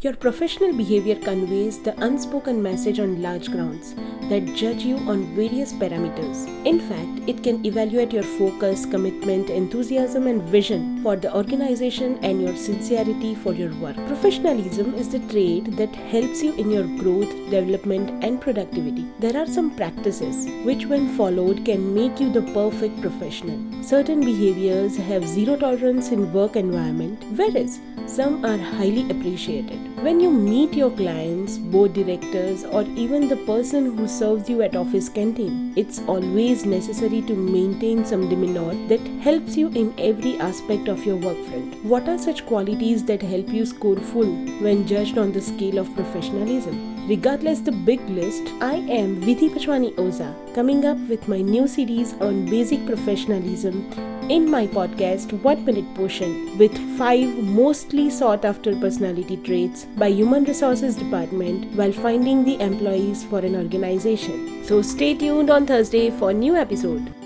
Your professional behavior conveys the unspoken message on large grounds that judge you on various parameters. In fact, it can evaluate your focus, commitment, enthusiasm, and vision for the organization and your sincerity for your work. Professionalism is the trait that helps you in your growth, development, and productivity. There are some practices which, when followed, can make you the perfect professional. Certain behaviors have zero tolerance in work environment, whereas some are highly appreciated. When you meet your clients, board directors, or even the person who serves you at office canteen, it's always necessary to maintain some demeanor that helps you in every aspect of your work front. What are such qualities that help you score full when judged on the scale of professionalism? Regardless the big list, I am Vidhi Pachwani Oza, coming up with my new series on basic professionalism in my podcast 1 Minute Potion with 5 mostly sought after personality traits by Human Resources Department while finding the employees for an organization. So stay tuned on Thursday for new episode.